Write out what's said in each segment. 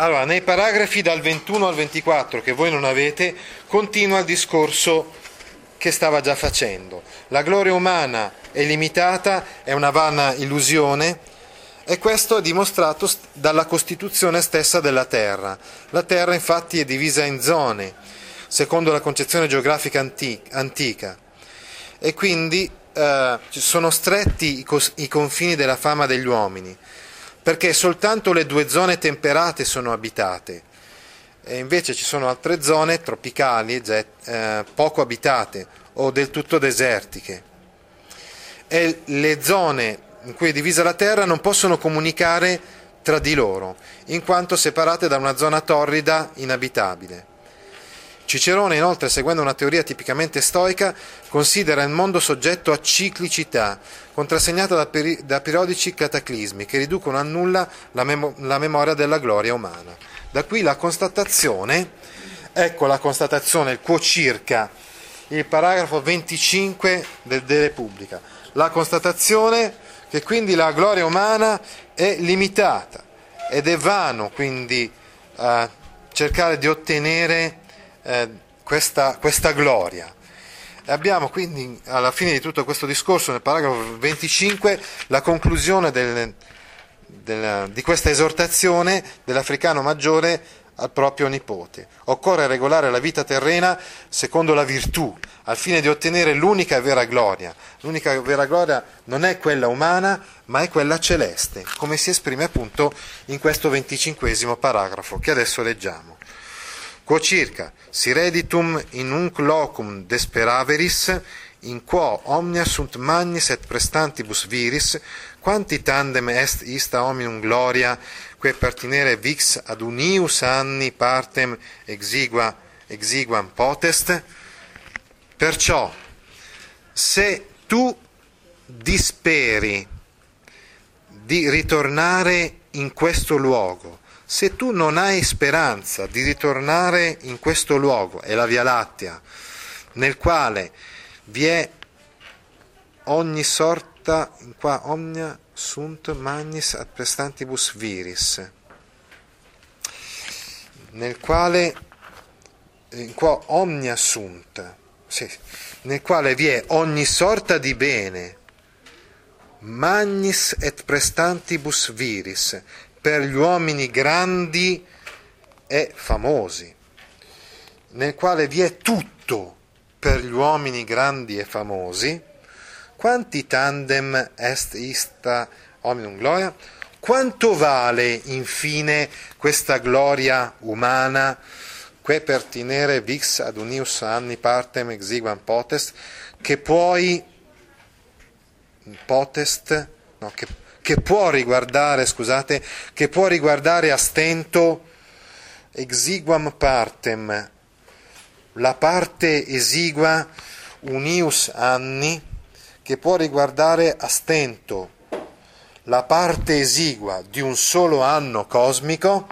Allora, nei paragrafi dal 21 al 24 che voi non avete, continua il discorso che stava già facendo. La gloria umana è limitata, è una vana illusione e questo è dimostrato dalla costituzione stessa della Terra. La Terra infatti è divisa in zone, secondo la concezione geografica antica, e quindi eh, sono stretti i, cos- i confini della fama degli uomini, perché soltanto le due zone temperate sono abitate, e invece ci sono altre zone tropicali eh, poco abitate o del tutto desertiche. E le zone in cui è divisa la Terra non possono comunicare tra di loro, in quanto separate da una zona torrida inabitabile. Cicerone, inoltre, seguendo una teoria tipicamente stoica, considera il mondo soggetto a ciclicità, contrassegnata da, peri- da periodici cataclismi che riducono a nulla la, mem- la memoria della gloria umana. Da qui la constatazione, ecco la constatazione, il quo circa, il paragrafo 25 del De Repubblica, la constatazione che quindi la gloria umana è limitata ed è vano quindi eh, cercare di ottenere eh, questa, questa gloria. Abbiamo quindi alla fine di tutto questo discorso, nel paragrafo 25, la conclusione del, del, di questa esortazione dell'africano maggiore al proprio nipote. Occorre regolare la vita terrena secondo la virtù, al fine di ottenere l'unica vera gloria. L'unica vera gloria non è quella umana, ma è quella celeste, come si esprime appunto in questo venticinquesimo paragrafo che adesso leggiamo. Quo circa, si reditum in unc locum desperaveris, in quo omnia sunt magnis et prestantibus viris, quanti tandem est ista hominum gloria, que pertinere vix ad unius anni partem exigua, exiguam potest? Perciò, se tu disperi di ritornare in questo luogo, se tu non hai speranza di ritornare in questo luogo, è la Via Lattea, nel quale vi è ogni sorta, qua omnia sunt magnis ad prestantibus viris, nel quale, in qua omnia sunt, sì, nel quale vi è ogni sorta di bene, magnis et prestantibus viris, per gli uomini grandi e famosi, nel quale vi è tutto per gli uomini grandi e famosi, quanti tandem est ista hominum gloria? Quanto vale infine questa gloria umana, que pertinere vix ad unius anni partem exiguam potest, che puoi potest, no, che che può riguardare, scusate, che può riguardare a stento exiguam partem, la parte esigua unius anni, che può riguardare a stento. La parte esigua di un solo anno cosmico,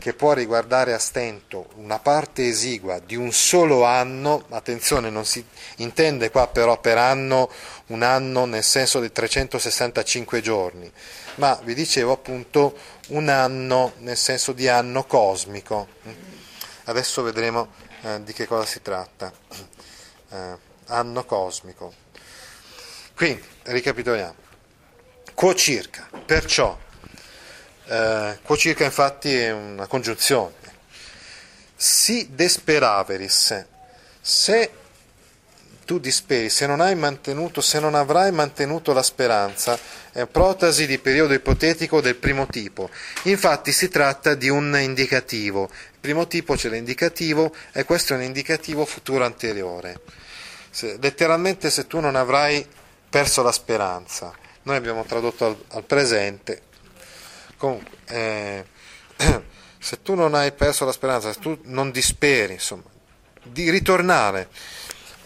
che può riguardare a stento una parte esigua di un solo anno, attenzione non si intende qua però per anno un anno nel senso di 365 giorni, ma vi dicevo appunto un anno nel senso di anno cosmico. Adesso vedremo eh, di che cosa si tratta. Eh, anno cosmico. Quindi, ricapitoliamo. Quo circa, perciò eh, quo circa infatti è una congiunzione. Si desperaveris, se tu disperi, se non hai mantenuto, se non avrai mantenuto la speranza, è protasi di periodo ipotetico del primo tipo. Infatti si tratta di un indicativo. Il primo tipo c'è l'indicativo e questo è un indicativo futuro anteriore. Se, letteralmente se tu non avrai perso la speranza, noi abbiamo tradotto al, al presente, Comunque, eh, se tu non hai perso la speranza, se tu non disperi, insomma, di ritornare,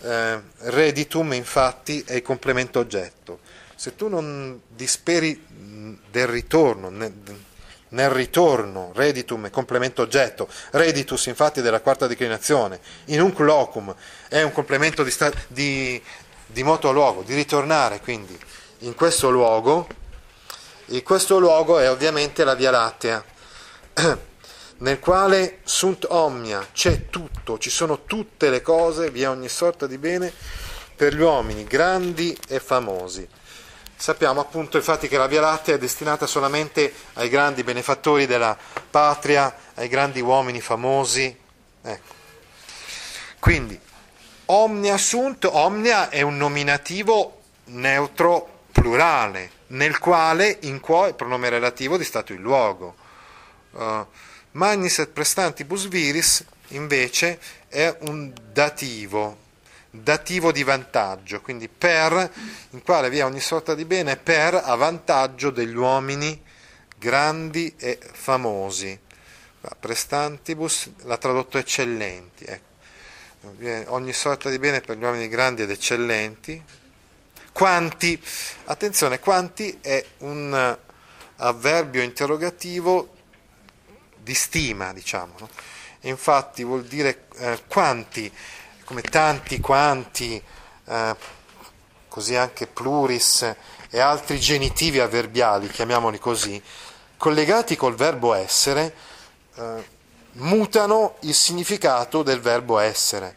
eh, reditum infatti è il complemento oggetto. Se tu non disperi del ritorno, nel, nel ritorno, reditum è complemento oggetto, reditus infatti della quarta declinazione, in un locum è un complemento di, sta, di, di moto luogo, di ritornare quindi in questo luogo, e questo luogo è ovviamente la Via Lattea, nel quale sunt omnia, c'è tutto, ci sono tutte le cose, vi è ogni sorta di bene per gli uomini grandi e famosi. Sappiamo appunto infatti che la Via Lattea è destinata solamente ai grandi benefattori della patria, ai grandi uomini famosi. Ecco. Quindi, omnia sunt, omnia è un nominativo neutro plurale, nel quale in quo il pronome relativo di stato il luogo. Uh, magnis et prestantibus viris invece è un dativo, dativo di vantaggio, quindi per, in quale vi è ogni sorta di bene, per a vantaggio degli uomini grandi e famosi. Prestantibus l'ha tradotto eccellenti, ecco. ogni sorta di bene per gli uomini grandi ed eccellenti. Quanti, attenzione, quanti è un avverbio interrogativo di stima, diciamo. No? Infatti vuol dire eh, quanti come tanti quanti, eh, così anche pluris e altri genitivi avverbiali, chiamiamoli così, collegati col verbo essere, eh, mutano il significato del verbo essere.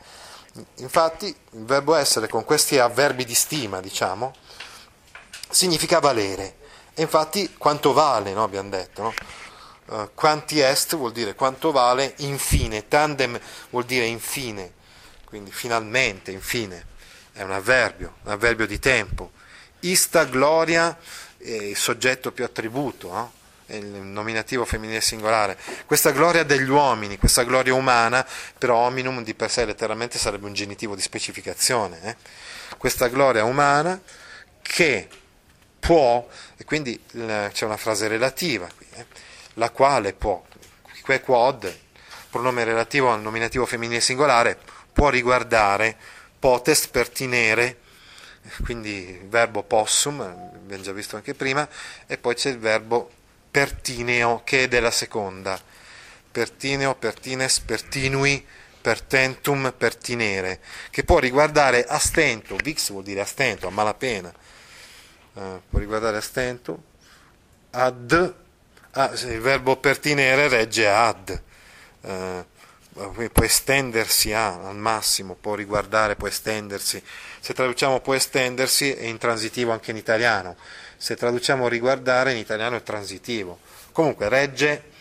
Infatti il verbo essere con questi avverbi di stima, diciamo, significa valere. E infatti quanto vale, no? abbiamo detto, no? Uh, quanti est vuol dire quanto vale, infine, tandem vuol dire infine, quindi finalmente, infine, è un avverbio, un avverbio di tempo. Ista gloria è il soggetto più attributo, no? Il nominativo femminile singolare. Questa gloria degli uomini, questa gloria umana, però hominum di per sé letteralmente sarebbe un genitivo di specificazione. Eh? Questa gloria umana che può, e quindi c'è una frase relativa qui, eh? la quale può, que quod, pronome relativo al nominativo femminile singolare, può riguardare potest pertinere, quindi il verbo possum, abbiamo già visto anche prima, e poi c'è il verbo pertineo che è della seconda. Pertineo, pertines, pertinui, pertentum, pertinere, che può riguardare a stento, vix vuol dire a stento, a malapena, uh, può riguardare a stento, ad, ah, il verbo pertinere regge ad. Uh, può estendersi a, al massimo, può riguardare, può estendersi. Se traduciamo può estendersi è intransitivo anche in italiano, se traduciamo riguardare in italiano è transitivo. Comunque regge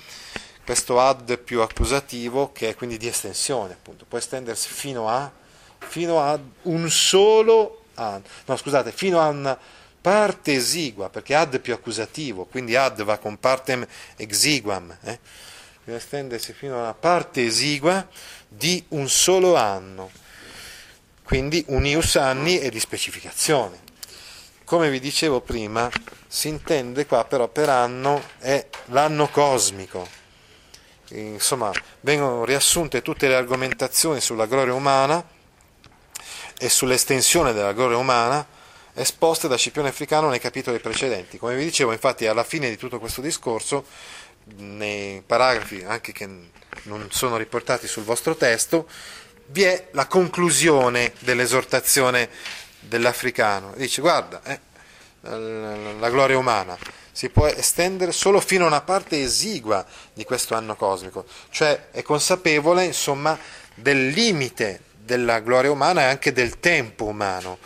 questo ad più accusativo che è quindi di estensione, appunto, può estendersi fino a, fino a un solo ad, no scusate, fino a una parte esigua, perché ad più accusativo, quindi ad va con partem exiguam. Eh? estendersi fino a una parte esigua di un solo anno, quindi un ius anni e di specificazione. Come vi dicevo prima, si intende qua però per anno è l'anno cosmico. Insomma, vengono riassunte tutte le argomentazioni sulla gloria umana e sull'estensione della gloria umana esposte da Scipione Africano nei capitoli precedenti. Come vi dicevo, infatti, alla fine di tutto questo discorso nei paragrafi anche che non sono riportati sul vostro testo, vi è la conclusione dell'esortazione dell'africano. Dice, guarda, eh, la gloria umana si può estendere solo fino a una parte esigua di questo anno cosmico, cioè è consapevole, insomma, del limite della gloria umana e anche del tempo umano.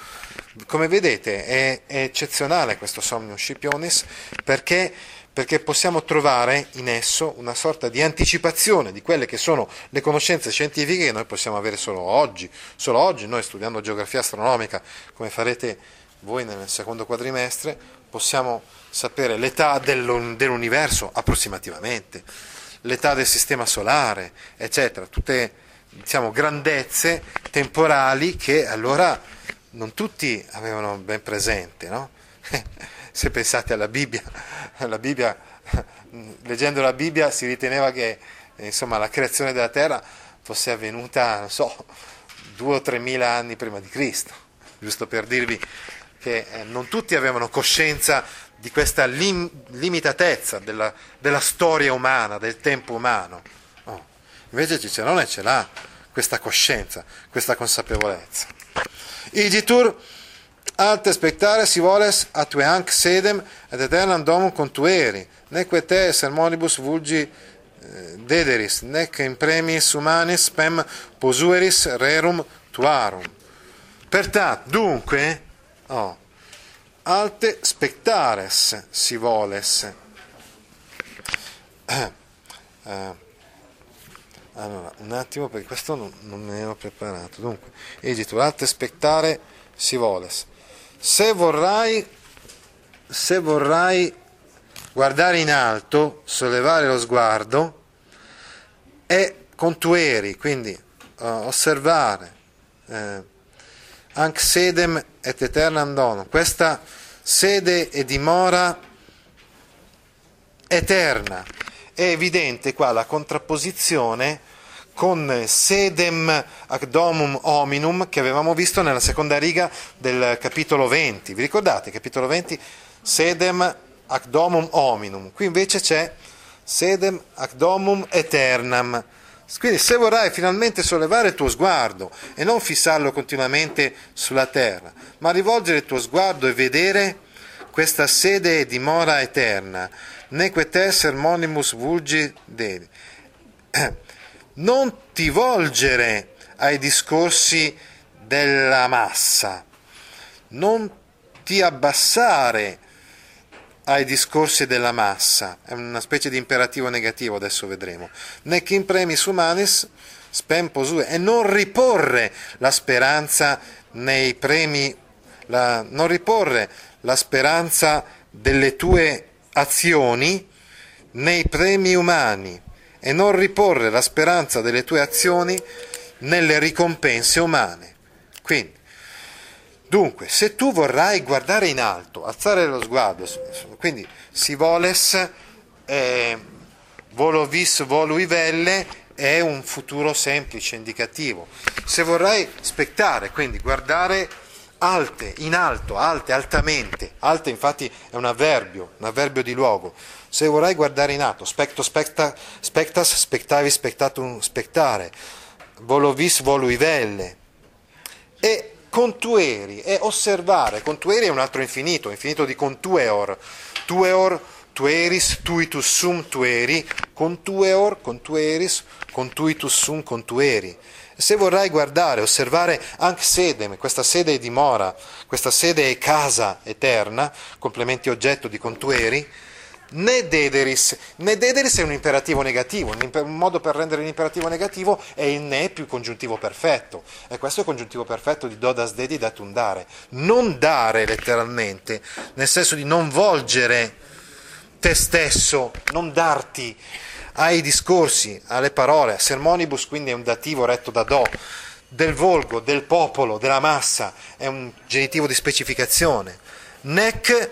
Come vedete è, è eccezionale questo Somnium Scipionis perché perché possiamo trovare in esso una sorta di anticipazione di quelle che sono le conoscenze scientifiche che noi possiamo avere solo oggi. Solo oggi noi studiando geografia astronomica, come farete voi nel secondo quadrimestre, possiamo sapere l'età dell'universo approssimativamente, l'età del sistema solare, eccetera, tutte diciamo, grandezze temporali che allora non tutti avevano ben presente. No? se pensate alla Bibbia, la Bibbia leggendo la Bibbia si riteneva che insomma, la creazione della terra fosse avvenuta, non so, due o tre mila anni prima di Cristo, giusto per dirvi che eh, non tutti avevano coscienza di questa lim- limitatezza della, della, storia umana, del tempo umano. Oh. Invece Cicerone ce l'ha questa coscienza, questa consapevolezza. Igitur alte spectare si voles a tue anc sedem ed eternam domum contueri, neque te sermonibus vulgi eh, dederis, nec in premis humanis spem posueris rerum tuarum. Pertanto, dunque, oh, alte spectares si voles. Eh, eh, allora, un attimo perché questo non, non me preparato. Dunque, egitur, alte spectare si voles. Se vorrai, se vorrai guardare in alto, sollevare lo sguardo e contueri, quindi uh, osservare, eh, anche sedem et eternam donum, questa sede e dimora eterna. È evidente qua la contrapposizione con sedem ac domum hominum che avevamo visto nella seconda riga del capitolo 20. Vi ricordate? Capitolo 20, sedem ac domum hominum. Qui invece c'è sedem ac domum eternam. Quindi se vorrai finalmente sollevare il tuo sguardo e non fissarlo continuamente sulla terra, ma rivolgere il tuo sguardo e vedere questa sede e dimora eterna, neque te sermonimus vulgi dei. Non ti volgere ai discorsi della massa, non ti abbassare ai discorsi della massa, è una specie di imperativo negativo, adesso vedremo. Nec in premis humanis spem posue, e non riporre la speranza nei premi, la, non riporre la speranza delle tue azioni nei premi umani e non riporre la speranza delle tue azioni nelle ricompense umane. Quindi, Dunque, se tu vorrai guardare in alto, alzare lo sguardo, quindi si voles, eh, volo vis volui velle, è un futuro semplice, indicativo. Se vorrai spettare, quindi guardare alte, in alto, alte, altamente, alte infatti è un avverbio, un avverbio di luogo. Se vorrai guardare in alto, specto, specta, spectas, spectavi, spectatum, spectare, volo vis volui velle. E contueri è osservare, contueri è un altro infinito, infinito di contueor, tueor, tueris, tuitus sum tueri, contueor, contueris, contuitus sum contueri. Se vorrai guardare, osservare anche sedem, questa sede è dimora, questa sede è casa eterna, complementi oggetto di contueri, né dederis. Né dederis è un imperativo negativo, un modo per rendere l'imperativo negativo è il ne più congiuntivo perfetto. E questo è il congiuntivo perfetto di dodas dedi datum dare. Non dare letteralmente, nel senso di non volgere te stesso, non darti ai discorsi, alle parole. Sermonibus quindi è un dativo retto da do del volgo, del popolo, della massa, è un genitivo di specificazione. Nec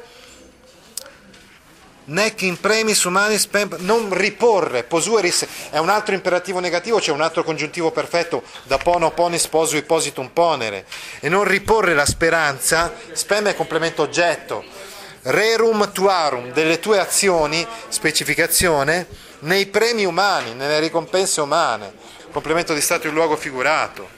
nec in premis humanis pem, non riporre, posueris è un altro imperativo negativo, c'è un altro congiuntivo perfetto, da pono ponis posui positum ponere, e non riporre la speranza, spem è complemento oggetto, rerum tuarum, delle tue azioni, specificazione, nei premi umani, nelle ricompense umane, complemento di stato in luogo figurato.